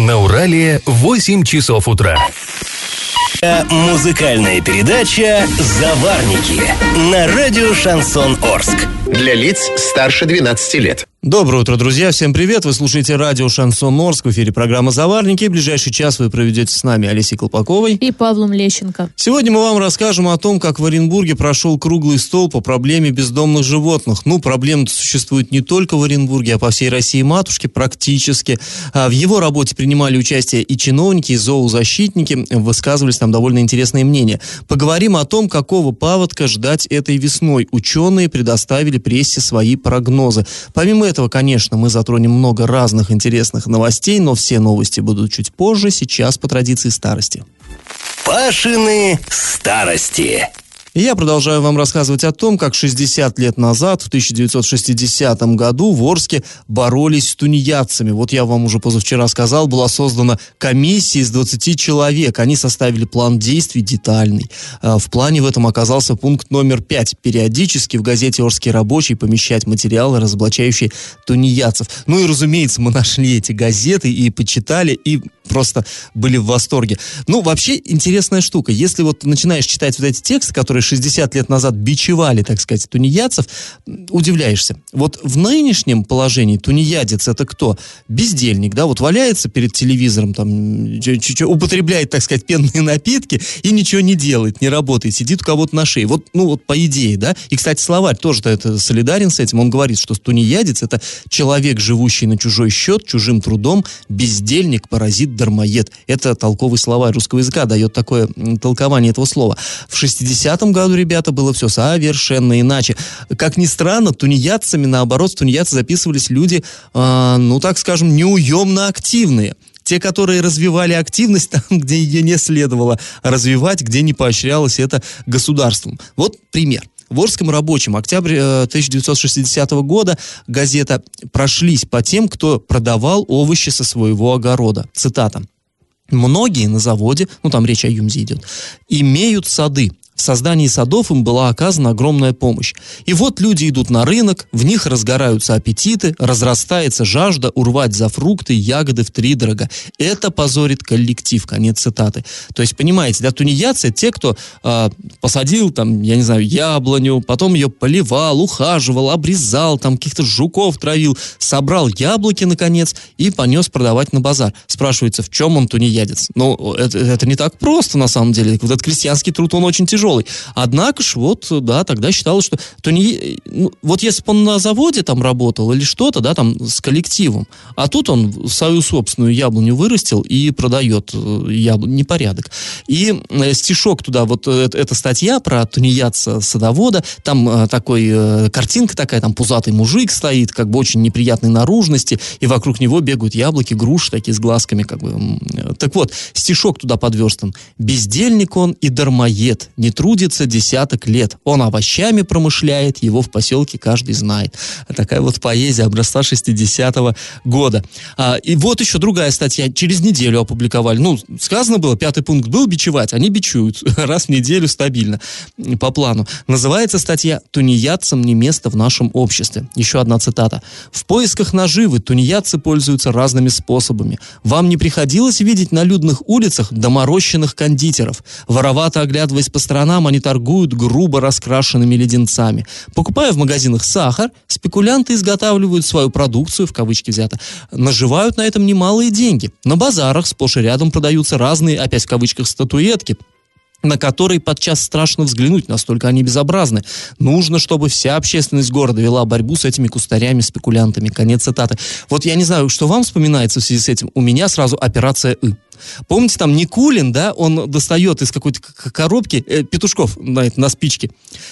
На Урале 8 часов утра. Музыкальная передача «Заварники» на радио «Шансон Орск». Для лиц старше 12 лет. Доброе утро, друзья. Всем привет. Вы слушаете радио «Шансон Орск». В эфире программа «Заварники». В ближайший час вы проведете с нами Олесей Колпаковой. И Павлом Лещенко. Сегодня мы вам расскажем о том, как в Оренбурге прошел круглый стол по проблеме бездомных животных. Ну, проблема существует не только в Оренбурге, а по всей России матушки практически. А в его работе принимали участие и чиновники, и зоозащитники. Высказывались там довольно интересные мнения. Поговорим о том, какого паводка ждать этой весной. Ученые предоставили прессе свои прогнозы. Помимо этого, конечно, мы затронем много разных интересных новостей, но все новости будут чуть позже, сейчас по традиции старости. Пашины старости. И я продолжаю вам рассказывать о том, как 60 лет назад, в 1960 году, в Орске боролись с тунеядцами. Вот я вам уже позавчера сказал, была создана комиссия из 20 человек. Они составили план действий детальный. А, в плане в этом оказался пункт номер 5. Периодически в газете «Орский рабочий» помещать материалы, разоблачающие тунеядцев. Ну и, разумеется, мы нашли эти газеты и почитали, и просто были в восторге. Ну, вообще, интересная штука. Если вот начинаешь читать вот эти тексты, которые 60 лет назад бичевали, так сказать, тунеядцев, удивляешься. Вот в нынешнем положении тунеядец это кто? Бездельник, да, вот валяется перед телевизором, там, употребляет, так сказать, пенные напитки и ничего не делает, не работает, сидит у кого-то на шее. Вот, ну, вот по идее, да. И, кстати, словарь тоже это солидарен с этим. Он говорит, что тунеядец это человек, живущий на чужой счет, чужим трудом, бездельник, паразит, дармоед. Это толковый словарь русского языка дает такое толкование этого слова. В 60-м году, ребята, было все совершенно иначе. Как ни странно, тунеядцами, наоборот, тунеядцы записывались люди, э, ну, так скажем, неуемно активные те, которые развивали активность там, где ее не следовало развивать, где не поощрялось это государством. Вот пример. Орском рабочем октябрь 1960 э, года газета прошлись по тем, кто продавал овощи со своего огорода. Цитата. Многие на заводе, ну там речь о Юмзе идет, имеют сады, в создании садов им была оказана огромная помощь. И вот люди идут на рынок, в них разгораются аппетиты, разрастается жажда урвать за фрукты, ягоды в три дорога. Это позорит коллектив. Конец цитаты. То есть, понимаете, да, тунеядцы те, кто э, посадил там, я не знаю, яблоню, потом ее поливал, ухаживал, обрезал, там каких-то жуков травил, собрал яблоки, наконец, и понес продавать на базар. Спрашивается, в чем он тунеядец? Ну, это, это не так просто, на самом деле. Вот этот крестьянский труд, он очень тяжелый тяжелый. Однако ж, вот, да, тогда считалось, что... То не, ну, вот если бы он на заводе там работал или что-то, да, там, с коллективом, а тут он свою собственную яблоню вырастил и продает э, яблоню, непорядок. И э, стишок туда, вот э, эта статья про тунеядца-садовода, там такой, картинка такая, там пузатый мужик стоит, как бы очень неприятной наружности, и вокруг него бегают яблоки, груши такие с глазками, как бы. Так вот, стишок туда подверстан. Бездельник он и дармоед, не трудится десяток лет. Он овощами промышляет, его в поселке каждый знает. Такая вот поэзия образца 60-го года. А, и вот еще другая статья. Через неделю опубликовали. Ну, сказано было, пятый пункт был бичевать. Они бичуют раз в неделю стабильно по плану. Называется статья «Тунеядцам не место в нашем обществе». Еще одна цитата. «В поисках наживы тунеядцы пользуются разными способами. Вам не приходилось видеть на людных улицах доморощенных кондитеров, воровато оглядываясь по сторонам сторонам они торгуют грубо раскрашенными леденцами. Покупая в магазинах сахар, спекулянты изготавливают свою продукцию, в кавычки взято, наживают на этом немалые деньги. На базарах сплошь и рядом продаются разные, опять в кавычках, статуэтки, на которые подчас страшно взглянуть, настолько они безобразны. Нужно, чтобы вся общественность города вела борьбу с этими кустарями-спекулянтами. Конец цитаты. Вот я не знаю, что вам вспоминается в связи с этим. У меня сразу операция «И». Помните, там Никулин, да, он достает из какой-то коробки э, петушков на, на спичке.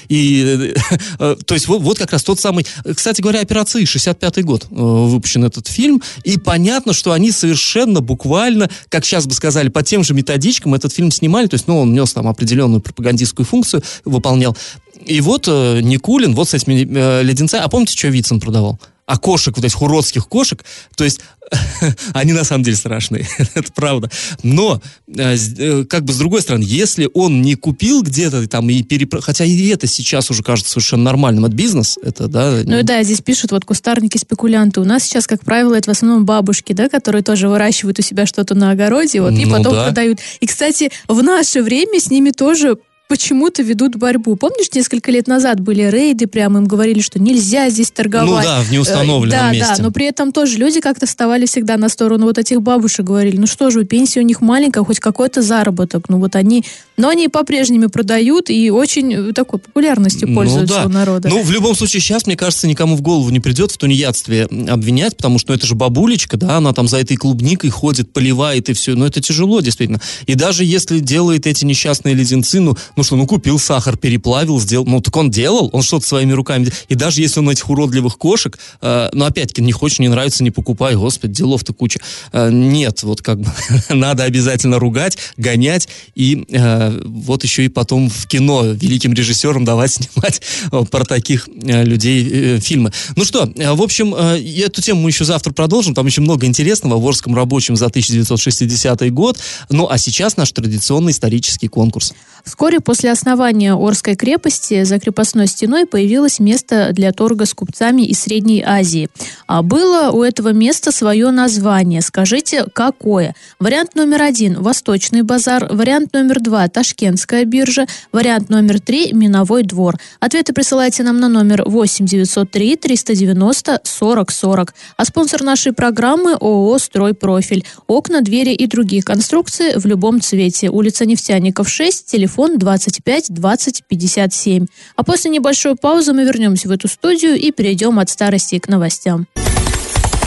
И, э, э, то есть вот, вот как раз тот самый... Кстати говоря, операции 65-й год э, выпущен этот фильм. И понятно, что они совершенно буквально, как сейчас бы сказали, по тем же методичкам этот фильм снимали. То есть, ну, он нес там определенную пропагандистскую функцию, выполнял. И вот э, Никулин, вот с этими э, леденцами... А помните, что Вицин продавал? а кошек, вот этих уродских кошек, то есть они на самом деле страшные, это правда. Но, э, э, как бы с другой стороны, если он не купил где-то там и перепро... Хотя и это сейчас уже кажется совершенно нормальным, это бизнес, это, да. Ну да, здесь пишут вот кустарники-спекулянты. У нас сейчас, как правило, это в основном бабушки, да, которые тоже выращивают у себя что-то на огороде, вот, и Ну потом да. продают. И, кстати, в наше время с ними тоже почему-то ведут борьбу. Помнишь, несколько лет назад были рейды, прямо им говорили, что нельзя здесь торговать. Ну да, в неустановленном Э, да, месте. Да, но при этом тоже люди как-то вставали всегда на сторону вот этих бабушек, говорили, ну что же, пенсия у них маленькая, хоть какой-то заработок. Ну вот они, но они по-прежнему продают и очень э, такой популярностью пользуются ну, да. у народа. Ну, в любом случае, сейчас, мне кажется, никому в голову не придет в тунеядстве обвинять, потому что ну, это же бабулечка, да, она там за этой клубникой ходит, поливает и все. Но это тяжело, действительно. И даже если делает эти несчастные леденцы, ну, ну что, ну купил сахар, переплавил, сделал, ну так он делал, он что-то своими руками делал. И даже если он этих уродливых кошек, э, ну опять-таки, не хочешь, не нравится, не покупай, господи, делов-то куча. Э, нет, вот как бы надо обязательно ругать, гонять и э, вот еще и потом в кино великим режиссерам давать снимать э, про таких э, людей э, фильмы. Ну что, в общем, эту тему мы еще завтра продолжим, там еще много интересного в Орском рабочем за 1960 год. Ну а сейчас наш традиционный исторический конкурс. Вскоре после основания Орской крепости за крепостной стеной появилось место для торга с купцами из Средней Азии. А было у этого места свое название. Скажите, какое? Вариант номер один – Восточный базар. Вариант номер два – Ташкентская биржа. Вариант номер три – Миновой двор. Ответы присылайте нам на номер 8 903 390 40 40. А спонсор нашей программы – ООО «Стройпрофиль». Окна, двери и другие конструкции в любом цвете. Улица Нефтяников, 6, телефон 25 20 57. А после небольшой паузы мы вернемся в эту студию и перейдем от старости к новостям.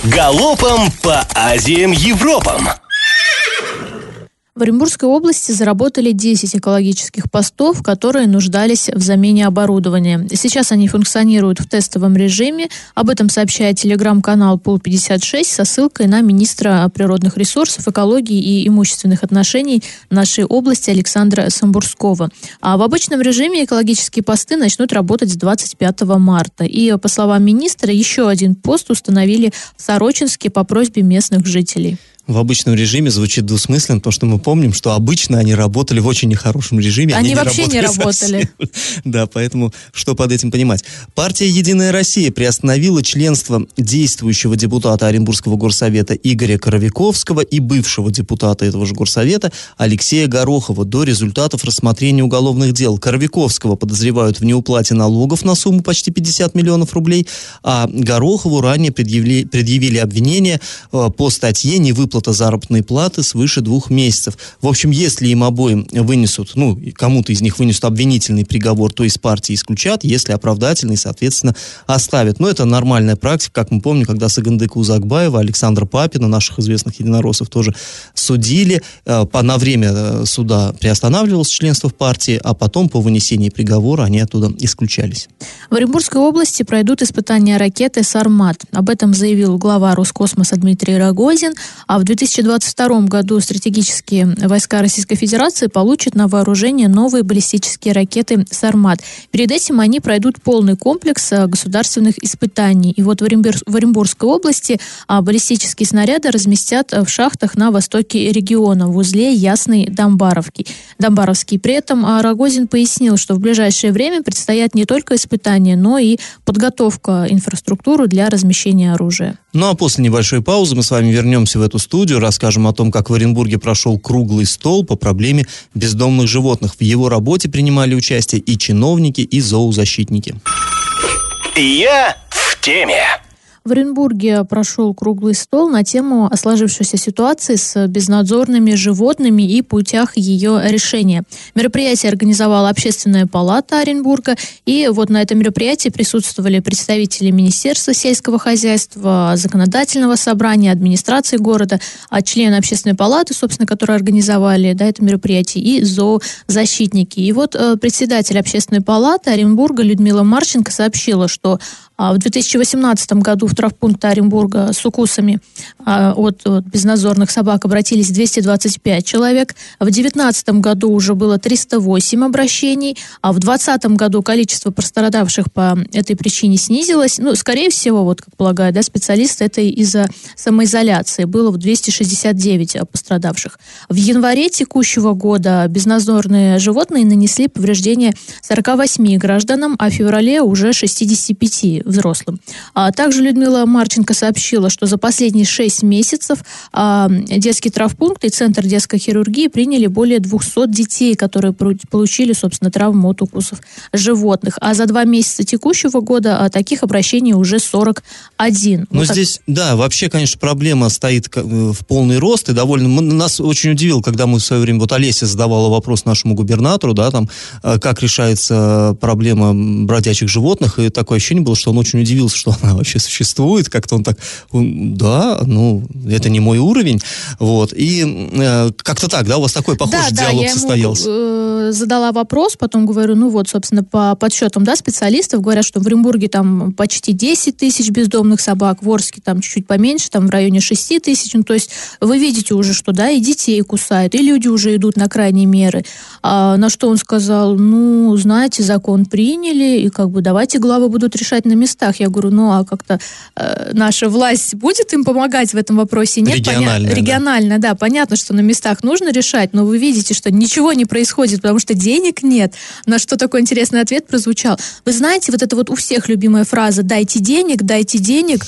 Галопом по Азиям Европам. В Оренбургской области заработали 10 экологических постов, которые нуждались в замене оборудования. Сейчас они функционируют в тестовом режиме. Об этом сообщает телеграм-канал Пол56 со ссылкой на министра природных ресурсов, экологии и имущественных отношений нашей области Александра Самбурского. А в обычном режиме экологические посты начнут работать с 25 марта. И, по словам министра, еще один пост установили в Сорочинске по просьбе местных жителей. В обычном режиме звучит двусмысленно, потому что мы помним, что обычно они работали в очень нехорошем режиме. Они вообще не совсем. Да, поэтому что под этим понимать? Партия «Единая Россия» приостановила членство действующего депутата Оренбургского горсовета Игоря Коровиковского и бывшего депутата этого же горсовета Алексея Горохова до результатов рассмотрения уголовных дел. Коровиковского подозревают в неуплате налогов на сумму почти 50 миллионов рублей, а Горохову ранее предъявили, предъявили обвинение э, по статье «Невыплата заработной платы свыше двух месяцев». В общем, если им обоим вынесут, ну, кому-то из них вынесут обвинительный приговор, то из партии исключат, если оправдательный, соответственно, оставят. Но это нормальная практика, как мы помним, когда Сагандыка Узакбаева, Александра Папина, наших известных единороссов, тоже судили. Э, по, на время э, суда приостанавливалось членство в партии, а потом по вынесении приговора они оттуда исключались. В Оренбургской области пройдут испытания ракеты «Сармат». Об этом заявил глава Роскосмоса Дмитрий Рогозин. А в 2022 году стратегические войска Российской Федерации получат на вооружение новые баллистические ракеты «Сармат». Перед этим они пройдут полный комплекс э, государственных испытаний. И вот в, Оренбур... в Оренбургской области а, баллистические снаряды разместят э, в шахтах на востоке региона, в узле Ясный Домбаровки. Домбаровский. При этом а, Рогозин пояснил, что в ближайшее время предстоят не только испытания, но и подготовка инфраструктуры для размещения оружия. Ну а после небольшой паузы мы с вами вернемся в эту студию, расскажем о том, как в Оренбурге прошел круглый стол по проблеме бездомных животных. В его работе принимали участие и чиновники, и зоозащитники. Я в теме. В Оренбурге прошел круглый стол на тему о сложившейся ситуации с безнадзорными животными и путях ее решения. Мероприятие организовала Общественная палата Оренбурга, и вот на этом мероприятии присутствовали представители Министерства сельского хозяйства, Законодательного собрания, администрации города, а члены Общественной палаты, собственно, которые организовали да, это мероприятие, и зоозащитники. И вот э, председатель Общественной палаты Оренбурга Людмила Марченко сообщила, что в 2018 году в травпункт Оренбурга с укусами а, от, безнадзорных собак обратились 225 человек. В 2019 году уже было 308 обращений, а в 2020 году количество пострадавших по этой причине снизилось. Ну, скорее всего, вот как полагают да, специалисты, это из-за самоизоляции. Было в 269 пострадавших. В январе текущего года безнадзорные животные нанесли повреждения 48 гражданам, а в феврале уже 65 взрослым. А также Людмила Марченко сообщила, что за последние 6 месяцев а, детский травпункт и Центр детской хирургии приняли более 200 детей, которые получили, собственно, травму от укусов животных. А за два месяца текущего года а, таких обращений уже 41. Ну, вот здесь, так... да, вообще, конечно, проблема стоит э, в полный рост и довольно... Нас очень удивило, когда мы в свое время... Вот Олеся задавала вопрос нашему губернатору, да, там, э, как решается проблема бродячих животных, и такое ощущение было, что он очень удивился, что она вообще существует, как-то он так, да, ну, это не мой уровень, вот, и э, как-то так, да, у вас такой похожий да, диалог да, я состоялся. Ему, э, задала вопрос, потом говорю, ну вот, собственно, по подсчетам, да, специалистов говорят, что в Оренбурге там почти 10 тысяч бездомных собак, в Орске там чуть-чуть поменьше, там в районе 6 тысяч, ну, то есть вы видите уже, что, да, и детей кусают, и люди уже идут на крайние меры. А, на что он сказал, ну, знаете, закон приняли, и как бы давайте главы будут решать на местах. Я говорю, ну, а как-то э, наша власть будет им помогать в этом вопросе? Нет, регионально, поня... регионально, да. да, понятно, что на местах нужно решать, но вы видите, что ничего не происходит, потому что денег нет. На что такой интересный ответ прозвучал. Вы знаете, вот это вот у всех любимая фраза «дайте денег, дайте денег».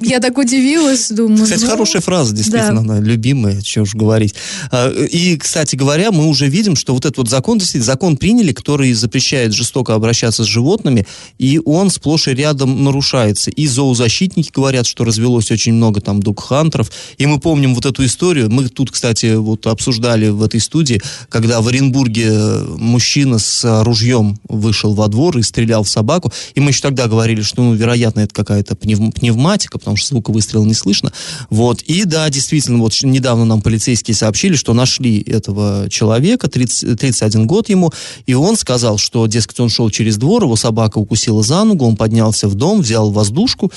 Я так удивилась, думаю. Кстати, ну, хорошая фраза, действительно, да. она любимая, что уж говорить. А, и, кстати говоря, мы уже видим, что вот этот вот закон, действительно, закон приняли, который запрещает жестоко обращаться с животными, и он сплошь и рядом нарушается. И зоозащитники говорят, что развелось очень много там дукхантеров. И мы помним вот эту историю. Мы тут, кстати, вот обсуждали в этой студии, когда в Оренбурге мужчина с ружьем вышел во двор и стрелял в собаку. И мы еще тогда говорили, что, ну, вероятно, это какая-то пнев, пневматика, потому что звука выстрела не слышно. Вот. И да, действительно, вот недавно нам полицейские сообщили, что нашли этого человека, 30, 31 год ему, и он сказал, что, дескать, он шел через двор, его собака укусила за ногу, он поднялся в дом, взял воздушку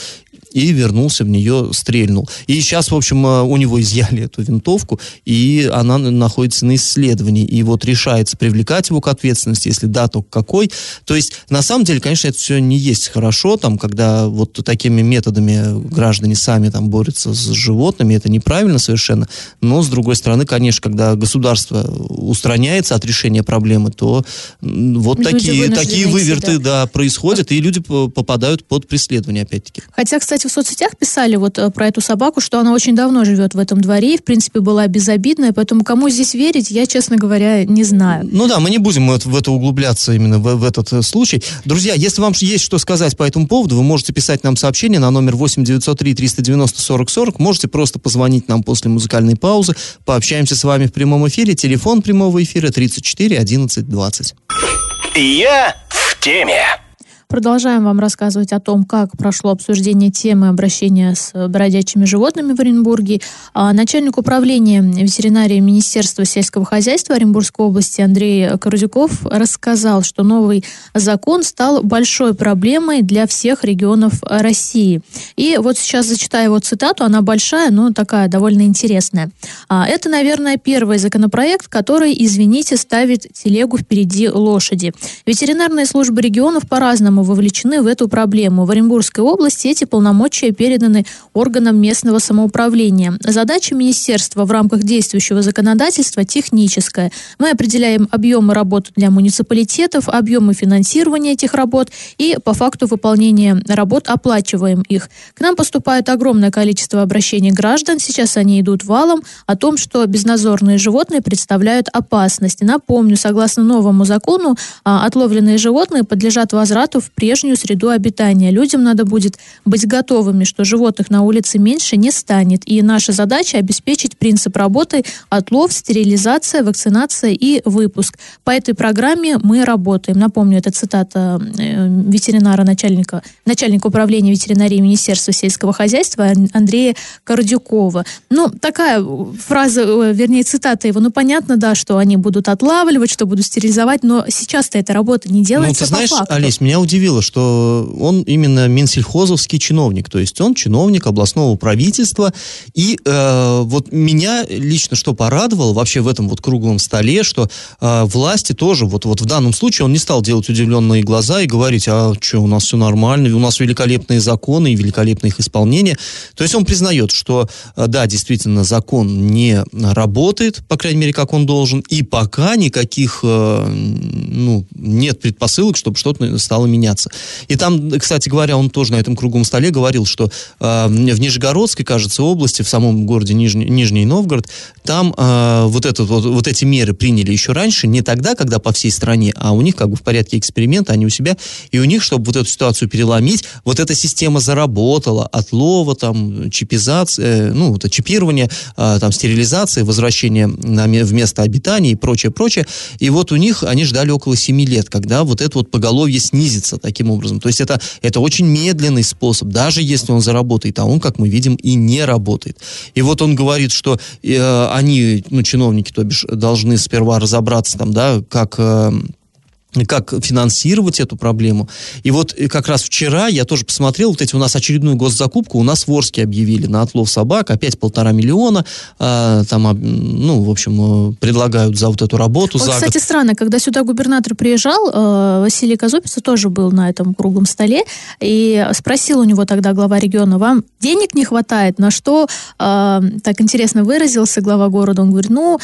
и вернулся в нее, стрельнул. И сейчас, в общем, э, у него изъяли эту винтовку, и она находится на исследовании. И вот решается привлекать его к ответственности, если да, то какой. То есть, на самом деле, конечно, это все не есть хорошо, там, когда вот такими методами граждане сами там борются с животными, это неправильно совершенно. Но, с другой стороны, конечно, когда государство устраняется от решения проблемы, то вот люди такие, такие выверты да, происходят, и люди попадают под преследование, опять-таки. Хотя, кстати, в соцсетях писали вот э, про эту собаку, что она очень давно живет в этом дворе и, в принципе, была безобидная, поэтому кому здесь верить, я, честно говоря, не знаю. Ну да, мы не будем в это углубляться именно в, в этот э, случай. Друзья, если вам есть что сказать по этому поводу, вы можете писать нам сообщение на номер 8 903 390 40 40, можете просто позвонить нам после музыкальной паузы, пообщаемся с вами в прямом эфире, телефон прямого эфира 34 11 20. Я в теме. Продолжаем вам рассказывать о том, как прошло обсуждение темы обращения с бродячими животными в Оренбурге. А начальник управления ветеринарии Министерства сельского хозяйства Оренбургской области Андрей Корзюков рассказал, что новый закон стал большой проблемой для всех регионов России. И вот сейчас зачитаю его цитату, она большая, но такая довольно интересная. А, Это, наверное, первый законопроект, который, извините, ставит телегу впереди лошади. Ветеринарные службы регионов по-разному по-разному вовлечены в эту проблему. В Оренбургской области эти полномочия переданы органам местного самоуправления. Задача министерства в рамках действующего законодательства техническая. Мы определяем объемы работы для муниципалитетов, объемы финансирования этих работ и по факту выполнения работ оплачиваем их. К нам поступает огромное количество обращений граждан, сейчас они идут валом, о том, что безназорные животные представляют опасность. Напомню, согласно новому закону, а, отловленные животные подлежат возврату в прежнюю среду обитания. Людям надо будет быть готовыми, что животных на улице меньше не станет. И наша задача обеспечить принцип работы отлов, стерилизация, вакцинация и выпуск. По этой программе мы работаем. Напомню, это цитата э, ветеринара, начальника, начальника управления ветеринарии Министерства сельского хозяйства Андрея Кордюкова. Ну, такая фраза, э, вернее, цитата его. Ну, понятно, да, что они будут отлавливать, что будут стерилизовать, но сейчас-то эта работа не делается ну, ты знаешь, по факту. Олесь, меня удивляет удивило, что он именно Минсельхозовский чиновник, то есть он чиновник областного правительства, и э, вот меня лично что порадовало вообще в этом вот круглом столе, что э, власти тоже, вот, вот в данном случае он не стал делать удивленные глаза и говорить, а что, у нас все нормально, у нас великолепные законы и великолепное их исполнение. То есть он признает, что э, да, действительно, закон не работает, по крайней мере, как он должен, и пока никаких, э, ну, нет предпосылок, чтобы что-то стало меняться. И там, кстати говоря, он тоже на этом круглом столе говорил, что э, в Нижегородской, кажется, области, в самом городе Нижний, Нижний Новгород, там э, вот, этот, вот, вот эти меры приняли еще раньше, не тогда, когда по всей стране, а у них как бы в порядке эксперимента, они у себя, и у них, чтобы вот эту ситуацию переломить, вот эта система заработала, отлова, там, чипизация, ну, это чипирование, э, там, стерилизация, возвращение на, в место обитания и прочее, прочее. И вот у них, они ждали около 7 лет, когда вот это вот поголовье снизится таким образом. То есть это, это очень медленный способ, даже если он заработает, а он, как мы видим, и не работает. И вот он говорит, что э, они, ну, чиновники, то бишь, должны сперва разобраться там, да, как... Э, как финансировать эту проблему. И вот э, как раз вчера я тоже посмотрел, вот эти у нас очередную госзакупку, у нас в Орске объявили на отлов собак, опять полтора миллиона, э, там, ну, в общем, э, предлагают за вот эту работу. Вот, кстати, год. странно, когда сюда губернатор приезжал, э, Василий Казупица тоже был на этом круглом столе, и спросил у него тогда глава региона, вам денег не хватает? На что, э, так интересно выразился глава города, он говорит, ну,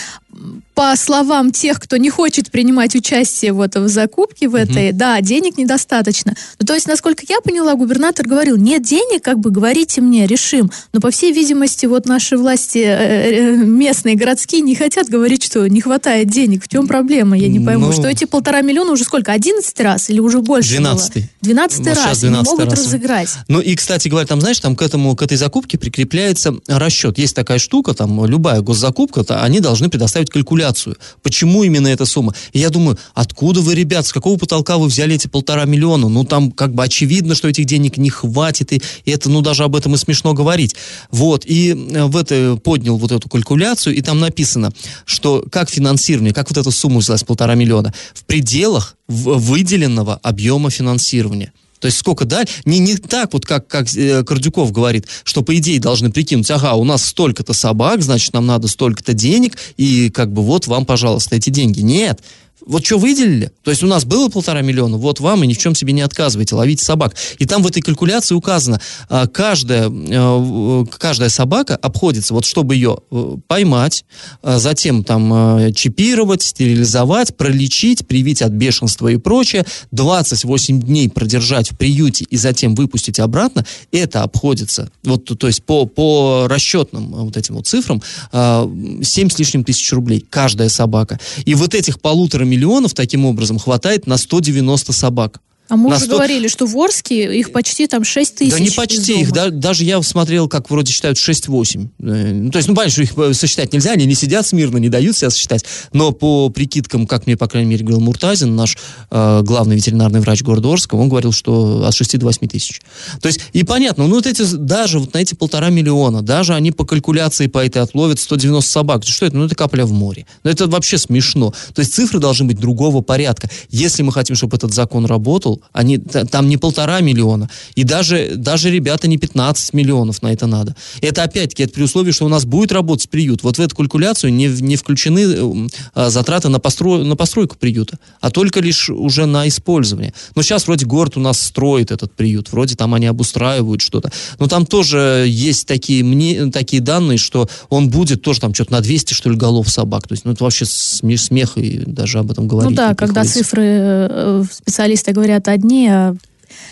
по словам тех, кто не хочет принимать участие вот в закупке в этой, mm-hmm. да, денег недостаточно. Ну, то есть, насколько я поняла, губернатор говорил, нет денег, как бы говорите мне, решим. Но, по всей видимости, вот наши власти э, э, местные, городские не хотят говорить, что не хватает денег. В чем проблема? Я не пойму. Ну, что эти полтора миллиона уже сколько? Одиннадцатый раз или уже больше Двенадцатый. Двенадцатый раз. 12 не могут раз. разыграть. Ну и, кстати говоря, там, знаешь, там к этому, к этой закупке прикрепляется расчет. Есть такая штука, там, любая госзакупка, то они должны предоставить калькуляцию. Почему именно эта сумма? И я думаю, откуда вы, ребят, с какого потолка вы взяли эти полтора миллиона? Ну, там как бы очевидно, что этих денег не хватит, и, и это, ну, даже об этом и смешно говорить. Вот, и э, в это поднял вот эту калькуляцию, и там написано, что как финансирование, как вот эта сумма взялась, полтора миллиона, в пределах выделенного объема финансирования. То есть сколько дали? Не, не так вот, как, как э, Кордюков говорит, что по идее должны прикинуть, ага, у нас столько-то собак, значит, нам надо столько-то денег, и как бы вот вам, пожалуйста, эти деньги. Нет. Вот что выделили? То есть у нас было полтора миллиона, вот вам и ни в чем себе не отказывайте, ловите собак. И там в этой калькуляции указано, а, каждая, э, каждая собака обходится, вот чтобы ее э, поймать, а, затем там э, чипировать, стерилизовать, пролечить, привить от бешенства и прочее, 28 дней продержать в приюте и затем выпустить обратно, это обходится, вот, то есть по, по расчетным вот этим вот цифрам, 7 а, с лишним тысяч рублей каждая собака. И вот этих полутора миллионов таким образом хватает на 190 собак. А мы уже 100... говорили, что в Орске их почти там 6 тысяч. Да не почти, их да, даже я смотрел, как вроде считают 6-8. Э, ну, то есть, ну, понятно, что их э, сосчитать нельзя, они не сидят смирно, не дают себя сосчитать. Но по прикидкам, как мне, по крайней мере, говорил Муртазин, наш э, главный ветеринарный врач города Орска, он говорил, что от 6 до 8 тысяч. То есть, и понятно, ну вот эти, даже вот на эти полтора миллиона, даже они по калькуляции по этой отловят 190 собак. Что это? Ну, это капля в море. Но это вообще смешно. То есть, цифры должны быть другого порядка. Если мы хотим, чтобы этот закон работал, они, там не полтора миллиона, и даже, даже ребята не 15 миллионов на это надо. Это опять-таки это при условии, что у нас будет работать приют. Вот в эту калькуляцию не, не включены э, затраты на, постро, на постройку приюта, а только лишь уже на использование. Но сейчас вроде город у нас строит этот приют, вроде там они обустраивают что-то. Но там тоже есть такие, мне, такие данные, что он будет тоже там что-то на 200, что ли, голов собак. То есть, ну, это вообще смех, и даже об этом говорить. Ну да, когда цифры э, специалисты говорят одни, а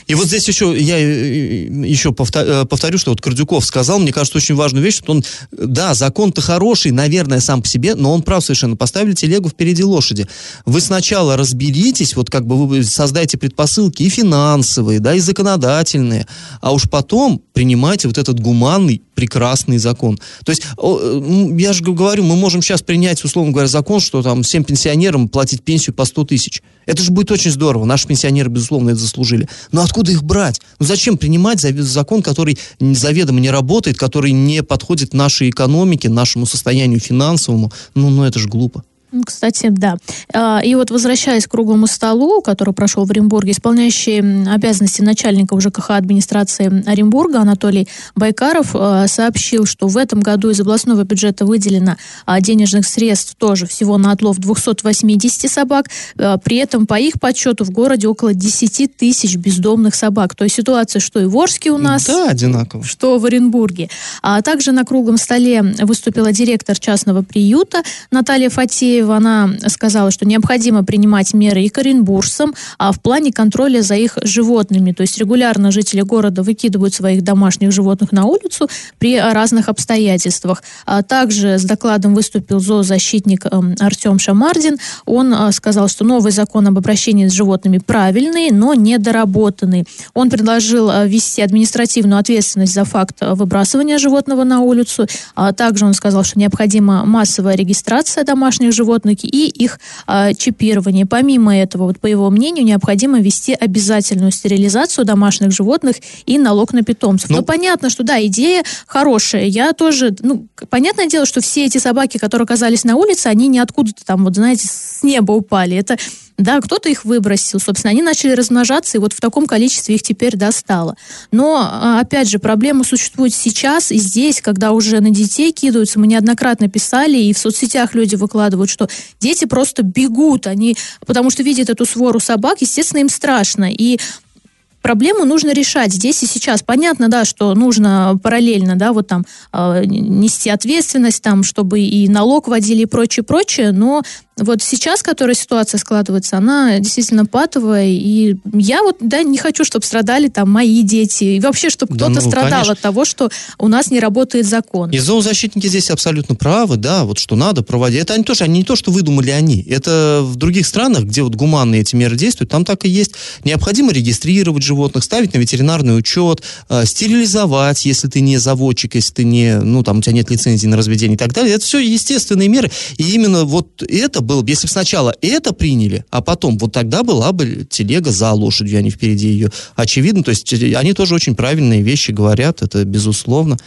и вот здесь еще, я э, еще э, повторю, что вот Кордюков сказал, мне кажется, очень важную вещь, что он, да, закон-то хороший, наверное, сам по себе, но он прав совершенно, поставили телегу впереди лошади. Вы сначала разберитесь, вот как бы вы создайте предпосылки и финансовые, да, и законодательные, а уж потом принимайте вот этот гуманный, прекрасный закон. То есть, я же говорю, мы можем сейчас принять, условно говоря, закон, что там всем пенсионерам платить пенсию по 100 тысяч. Это же будет очень здорово. Наши пенсионеры, безусловно, это заслужили. Но откуда их брать? Ну зачем принимать закон, который заведомо не работает, который не подходит нашей экономике, нашему состоянию финансовому? Ну, ну это же глупо. Кстати, да. А, и вот возвращаясь к круглому столу, который прошел в Оренбурге, исполняющий обязанности начальника ЖКХ администрации Оренбурга Анатолий Байкаров а, сообщил, что в этом году из областного бюджета выделено а, денежных средств тоже всего на отлов 280 собак. При этом, по их подсчету, в городе около 10 тысяч бездомных собак. То есть ситуация, что и в Орске у нас, да, одинаково. что в Оренбурге. А также на круглом столе выступила директор частного приюта Наталья Фатеева, Алексеева, она сказала, что необходимо принимать меры и к оренбуржцам, а в плане контроля за их животными. То есть регулярно жители города выкидывают своих домашних животных на улицу при разных обстоятельствах. А также с докладом выступил зоозащитник эм, Артем Шамардин. Он э, сказал, что новый закон об обращении с животными правильный, но недоработанный. Он предложил э, ввести административную ответственность за факт выбрасывания животного на улицу. А также он сказал, что необходима массовая регистрация домашних животных животных и их а, чипирование. Помимо этого, вот по его мнению, необходимо ввести обязательную стерилизацию домашних животных и налог на питомцев. Ну, Но понятно, что да, идея хорошая. Я тоже, ну, понятное дело, что все эти собаки, которые оказались на улице, они не откуда-то там, вот знаете, с неба упали. Это да, кто-то их выбросил, собственно, они начали размножаться, и вот в таком количестве их теперь достало. Но, а, опять же, проблема существует сейчас и здесь, когда уже на детей кидаются. Мы неоднократно писали, и в соцсетях люди выкладывают, что дети просто бегут, они, потому что видят эту свору собак, естественно, им страшно. И проблему нужно решать здесь и сейчас. Понятно, да, что нужно параллельно, да, вот там э, нести ответственность, там, чтобы и налог вводили и прочее, прочее, но вот сейчас, которая ситуация складывается, она действительно патовая, и я вот, да, не хочу, чтобы страдали там мои дети, и вообще, чтобы да, кто-то ну, страдал конечно. от того, что у нас не работает закон. И зоозащитники здесь абсолютно правы, да, вот что надо проводить. Это они тоже, они не то, что выдумали они, это в других странах, где вот гуманные эти меры действуют, там так и есть. Необходимо регистрировать животных, ставить на ветеринарный учет, э, стерилизовать, если ты не заводчик, если ты не, ну, там, у тебя нет лицензии на разведение и так далее. Это все естественные меры, и именно вот это было бы, если бы сначала это приняли, а потом, вот тогда была бы телега за лошадью, а не впереди ее. Очевидно, то есть э, они тоже очень правильные вещи говорят, это безусловно.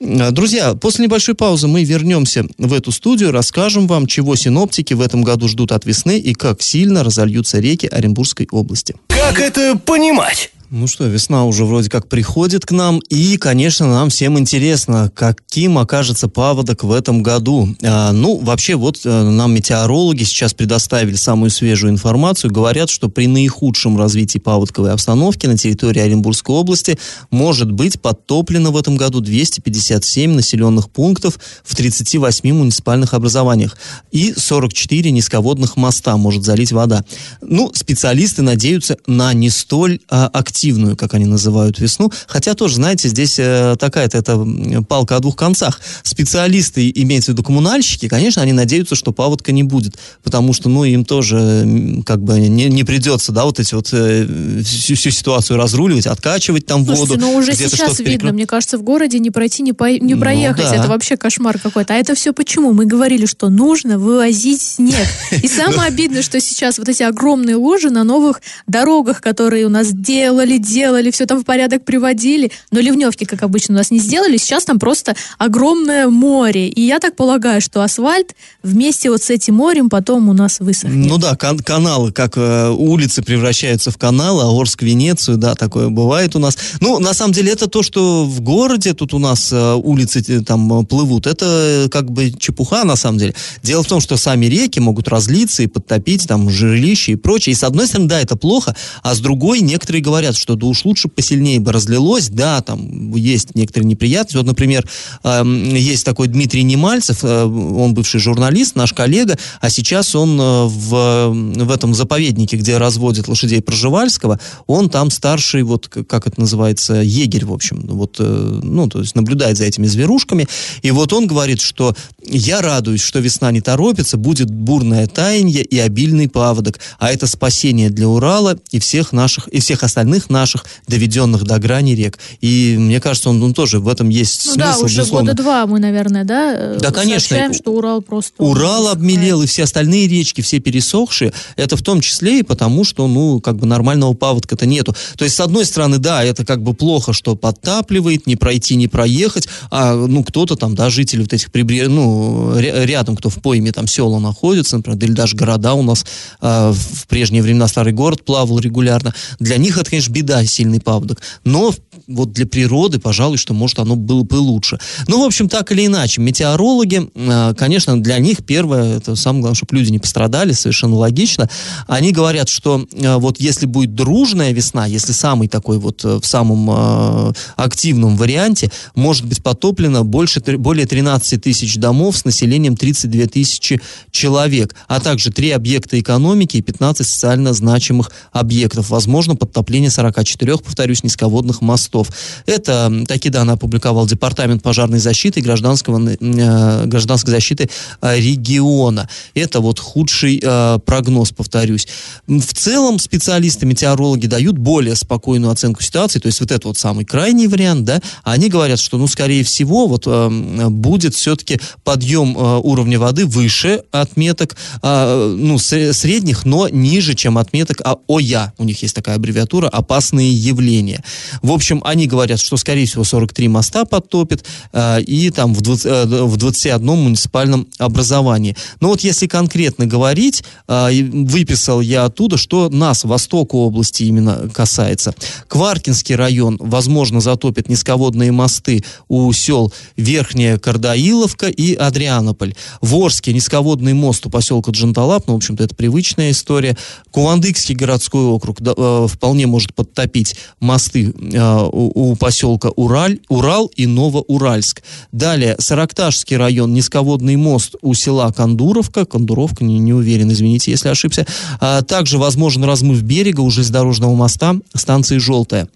Э, друзья, после небольшой паузы мы вернемся в эту студию, расскажем вам, чего синоптики в этом году ждут от весны и как сильно разольются реки Оренбургской области. Как это понимать? Ну что, весна уже вроде как приходит к нам, и, конечно, нам всем интересно, каким окажется паводок в этом году. А, ну, вообще, вот а, нам метеорологи сейчас предоставили самую свежую информацию. Говорят, что при наихудшем развитии паводковой обстановки на территории Оренбургской области может быть подтоплено в этом году 257 населенных пунктов в 38 муниципальных образованиях, и 44 низководных моста может залить вода. Ну, специалисты надеются на не столь а, активную активную, как они называют, весну. Хотя тоже, знаете, здесь э, такая-то это палка о двух концах. Специалисты, имеется в виду коммунальщики, конечно, они надеются, что паводка не будет, потому что, ну, им тоже как бы не, не придется, да, вот эти вот э, всю, всю ситуацию разруливать, откачивать там Слушайте, воду. ну уже сейчас видно, перекры... мне кажется, в городе не пройти, не, по... не ну проехать, ну, да. это вообще кошмар какой-то. А это все почему? Мы говорили, что нужно вывозить снег. И самое обидное, что сейчас вот эти огромные лужи на новых дорогах, которые у нас делали, делали, делали, все там в порядок приводили, но ливневки, как обычно, у нас не сделали. Сейчас там просто огромное море. И я так полагаю, что асфальт вместе вот с этим морем потом у нас высохнет. Ну да, кан- каналы, как э, улицы превращаются в каналы, а Орск, Венецию, да, такое бывает у нас. Ну, на самом деле, это то, что в городе тут у нас э, улицы э, там плывут, это э, как бы чепуха, на самом деле. Дело в том, что сами реки могут разлиться и подтопить там жилища и прочее. И с одной стороны, да, это плохо, а с другой некоторые говорят, что да уж лучше посильнее бы разлилось, да, там есть некоторые неприятности. Вот, например, э, есть такой Дмитрий Немальцев, э, он бывший журналист, наш коллега, а сейчас он э, в, в этом заповеднике, где разводят лошадей Проживальского, он там старший, вот как это называется, егерь, в общем, вот, э, ну, то есть наблюдает за этими зверушками, и вот он говорит, что я радуюсь, что весна не торопится, будет бурное таяние и обильный паводок, а это спасение для Урала и всех наших, и всех остальных этих наших доведенных до грани рек. И мне кажется, он, он тоже в этом есть Ну смысл, да, уже безусловно. года два мы, наверное, да? э, Да, конечно. Сообщаем, что Урал просто... Урал обмелел, и все остальные речки, все пересохшие, это в том числе и потому, что, ну, как бы нормального паводка-то нету. То есть, с одной стороны, да, это как бы плохо, что подтапливает, не пройти, не проехать, а, ну, кто-то там, да, жители вот этих прибреж... ну, ря- рядом, кто в пойме там села находится, например, или даже города у нас а, в прежние времена старый город плавал регулярно, для них это, конечно, беда, сильный паводок. Но вот для природы, пожалуй, что, может, оно было бы лучше. Ну, в общем, так или иначе, метеорологи, э, конечно, для них первое, это самое главное, чтобы люди не пострадали, совершенно логично. Они говорят, что э, вот если будет дружная весна, если самый такой вот э, в самом активном варианте, может быть потоплено больше, более 13 тысяч домов с населением 32 тысячи человек, а также три объекта экономики и 15 социально значимых объектов. Возможно, подтопление 44, повторюсь, низководных мостов. Это такие данные опубликовал Департамент пожарной защиты и гражданского, э, гражданской защиты э, региона. Это вот худший э, прогноз, повторюсь. В целом специалисты, метеорологи дают более спокойную оценку ситуации, то есть вот это вот самый крайний вариант, да, они говорят, что, ну, скорее всего, вот э, будет все-таки подъем э, уровня воды выше отметок, э, ну, сре- средних, но ниже, чем отметок а, ОЯ. У них есть такая аббревиатура «Опасные явления». В общем, они говорят, что, скорее всего, 43 моста подтопит э, и там в, 20, э, в 21 муниципальном образовании. Но вот если конкретно говорить, э, выписал я оттуда, что нас, восток области именно касается. Кваркинский район, возможно, затопит низководные мосты у сел Верхняя Кардаиловка и Адрианополь. В Орске низководный мост у поселка Джанталап, ну, в общем-то, это привычная история. Кувандыкский городской округ э, вполне может подтопить мосты э, у, у поселка Ураль, Урал и Новоуральск. Далее, Саракташский район, низководный мост у села Кондуровка, Кондуровка, не, не уверен, извините, если ошибся. А, также возможен размыв берега у железнодорожного моста станции Желтая.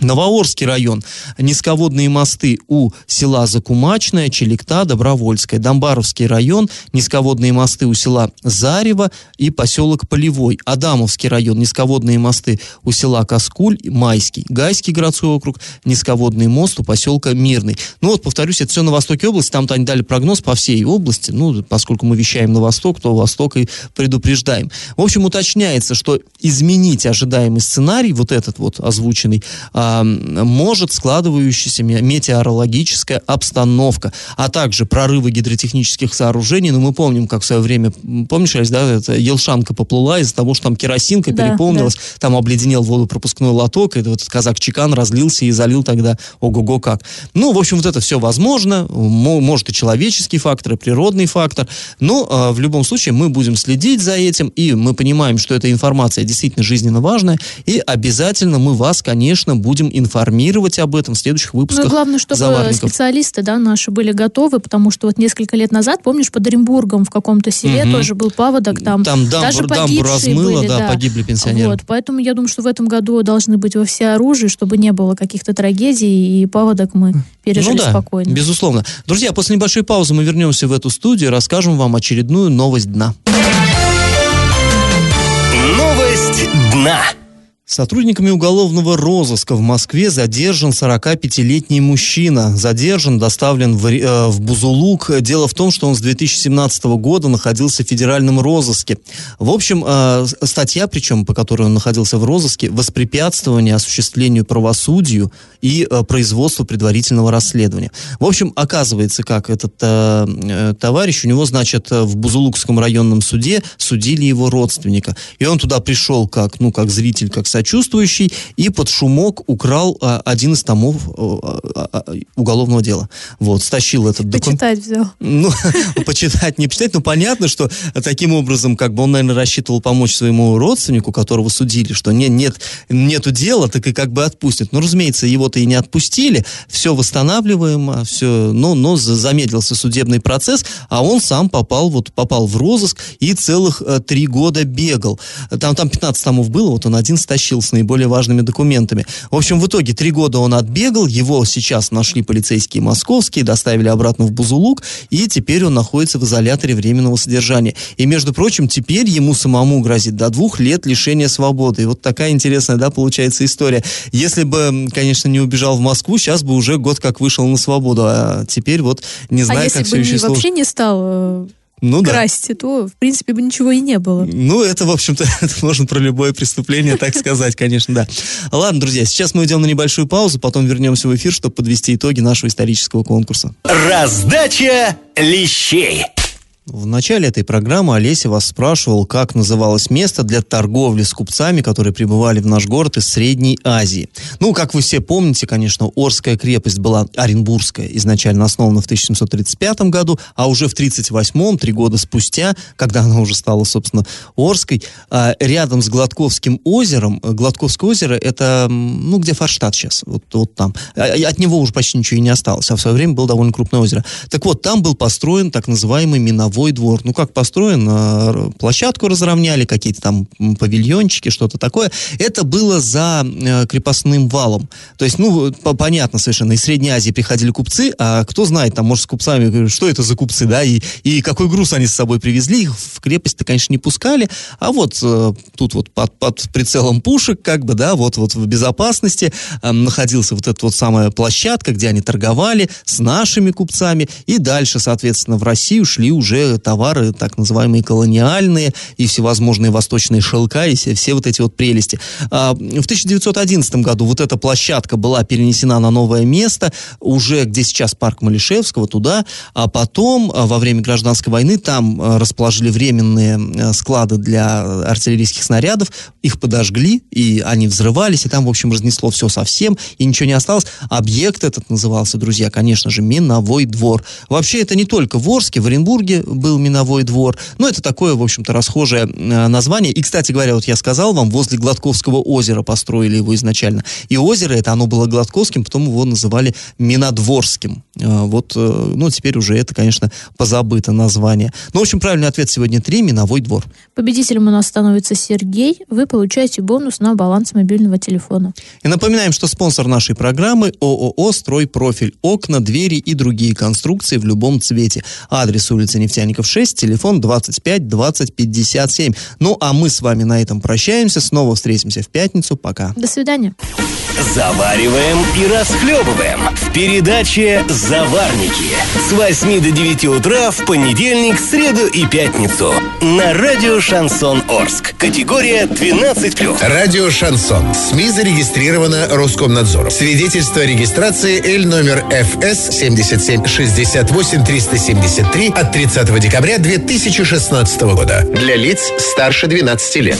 Новоорский район. Низководные мосты у села Закумачное, Челикта, Добровольская. Домбаровский район. Низководные мосты у села Зарево и поселок Полевой. Адамовский район. Низководные мосты у села Каскуль, Майский. Гайский городской округ. Низководный мост у поселка Мирный. Ну вот, повторюсь, это все на востоке области. Там-то они дали прогноз по всей области. Ну, поскольку мы вещаем на восток, то восток и предупреждаем. В общем, уточняется, что изменить ожидаемый сценарий, вот этот вот озвученный, а, может складывающаяся ме- метеорологическая обстановка, а также прорывы гидротехнических сооружений. Ну, мы помним, как в свое время, помнишь, да, это Елшанка поплыла из-за того, что там керосинка Да, переполнилась, там обледенел водопропускной лоток, и вот этот казак Чекан разлился и залил тогда ого-го как. Ну, в общем, вот это все возможно, мо- может и человеческий фактор, и природный фактор, но э, в любом случае мы будем следить за этим, и мы понимаем, что эта информация действительно жизненно важная, и обязательно мы вас, конечно, будем информировать об этом в следующих Ну, и выпусках. главное, чтобы заварников. специалисты, да, наши были готовы, потому что вот несколько лет назад, помнишь, под Оренбургом в каком-то селе Мгм. тоже был паводок, там, Там даже дамбу, дамбу погибшие размыло, были, да, да. погибли пенсионеры. Вот, поэтому я думаю, что в этом году должны быть во все оружие, чтобы не было каких-то трагедий, и паводок мы пережили ну да, спокойно. безусловно. Друзья, после небольшой паузы мы вернемся в эту студию и расскажем вам очередную новость дна. Новость дна. Сотрудниками уголовного розыска в Москве задержан 45-летний мужчина. Задержан, доставлен в, э, в Бузулук. Дело в том, что он с 2017 года находился в федеральном розыске. В общем, э, статья, причем, по которой он находился в розыске, воспрепятствование осуществлению правосудию и э, производству предварительного расследования. В общем, оказывается, как этот э, э, товарищ, у него, значит, э, в Бузулукском районном суде судили его родственника. И он туда пришел как, ну, как зритель, как сочувствующий, и под шумок украл а, один из томов а, а, уголовного дела. Вот, стащил этот документ. Почитать взял. Ну, почитать, не почитать, но понятно, что таким образом, как бы он, наверное, рассчитывал помочь своему родственнику, которого судили, что не, нет, нету дела, так и как бы отпустят. Но, разумеется, его-то и не отпустили, все восстанавливаемо, все, но, но за- замедлился судебный процесс, а он сам попал, вот, попал в розыск и целых э, три года бегал. Там, там 15 томов было, вот он один стащил, тащил с наиболее важными документами. В общем, в итоге три года он отбегал, его сейчас нашли полицейские московские, доставили обратно в Бузулук, и теперь он находится в изоляторе временного содержания. И, между прочим, теперь ему самому грозит до двух лет лишения свободы. И вот такая интересная, да, получается история. Если бы, конечно, не убежал в Москву, сейчас бы уже год как вышел на свободу, а теперь вот не знаю, а если как бы все не, еще сложно. вообще не стал Ну да. красить, то, в принципе, бы ничего и не было. Ну, это, в общем-то, это можно про любое преступление так сказать, конечно, да. Ладно, друзья, сейчас мы идем на небольшую паузу, потом вернемся в эфир, чтобы подвести итоги нашего исторического конкурса. Раздача лещей. В начале этой программы Олеся вас спрашивал, как называлось место для торговли с купцами, которые прибывали в наш город из Средней Азии. Ну, как вы все помните, конечно, Орская крепость была Оренбургская, изначально основана в 1735 году, а уже в 1938, три года спустя, когда она уже стала, собственно, Орской, а, рядом с Гладковским озером, Гладковское озеро, это, ну, где Форштадт сейчас, вот, вот там. А, От него уже почти ничего и не осталось, а в свое время было довольно крупное озеро. Так вот, там был построен так называемый миновой двор. Ну, как построен, а, площадку разровняли, какие-то там павильончики, что-то такое. Это было за э, крепостным валом. То есть, ну, по- понятно совершенно, из Средней Азии приходили купцы, а кто знает, там, может, с купцами, говорю, что это за купцы, да, и, и какой груз они с собой привезли, их в крепость-то, конечно, не пускали, а вот э, тут вот под, под прицелом пушек, как бы, да, вот, вот в безопасности э, находился вот эта вот самая площадка, где они торговали с нашими купцами, и дальше, соответственно, в Россию шли уже товары, так называемые колониальные, и всевозможные восточные шелка, и все, все вот эти вот прелести. А, в 1911 году вот эта площадка была перенесена на новое место, уже где сейчас парк Малишевского, туда, а потом а, во время гражданской войны там а, расположили временные склады для артиллерийских снарядов, их подожгли, и они взрывались, и там, в общем, разнесло все совсем, и ничего не осталось. Объект этот назывался, друзья, конечно же, миновой двор. Вообще, это не только в Орске, в Оренбурге был миновой двор, но это такое, в общем-то, расхожее э, название. И, кстати говоря, вот я сказал вам, возле Гладковского озера построили его изначально. И озеро это, оно было Гладковским, потом его называли Минодворским. Э, Вот, э, ну, теперь уже это, конечно, позабыто название. Ну, в общем, правильный ответ сегодня три, миновой двор. Победителем у нас становится Сергей. Вы получаете бонус на баланс мобильного телефона. И напоминаем, что спонсор нашей программы ООО «Стройпрофиль». Окна, двери и другие конструкции в любом цвете. Адрес улица Нефтяников 6, телефон 25 20 57. Ну, а мы с вами на этом прощаемся. Снова встретимся в пятницу. Пока. До свидания. Завариваем и расхлебываем в передаче «Заварники» с 8 до 9 утра в понедельник, среду и пятницу на радио «Шансон Орск». Категория 12+. Радио «Шансон». СМИ зарегистрировано Роскомнадзором. Свидетельство о регистрации Л номер ФС 7768 373 от 30 декабря 2016 года. Для лиц старше 12 лет.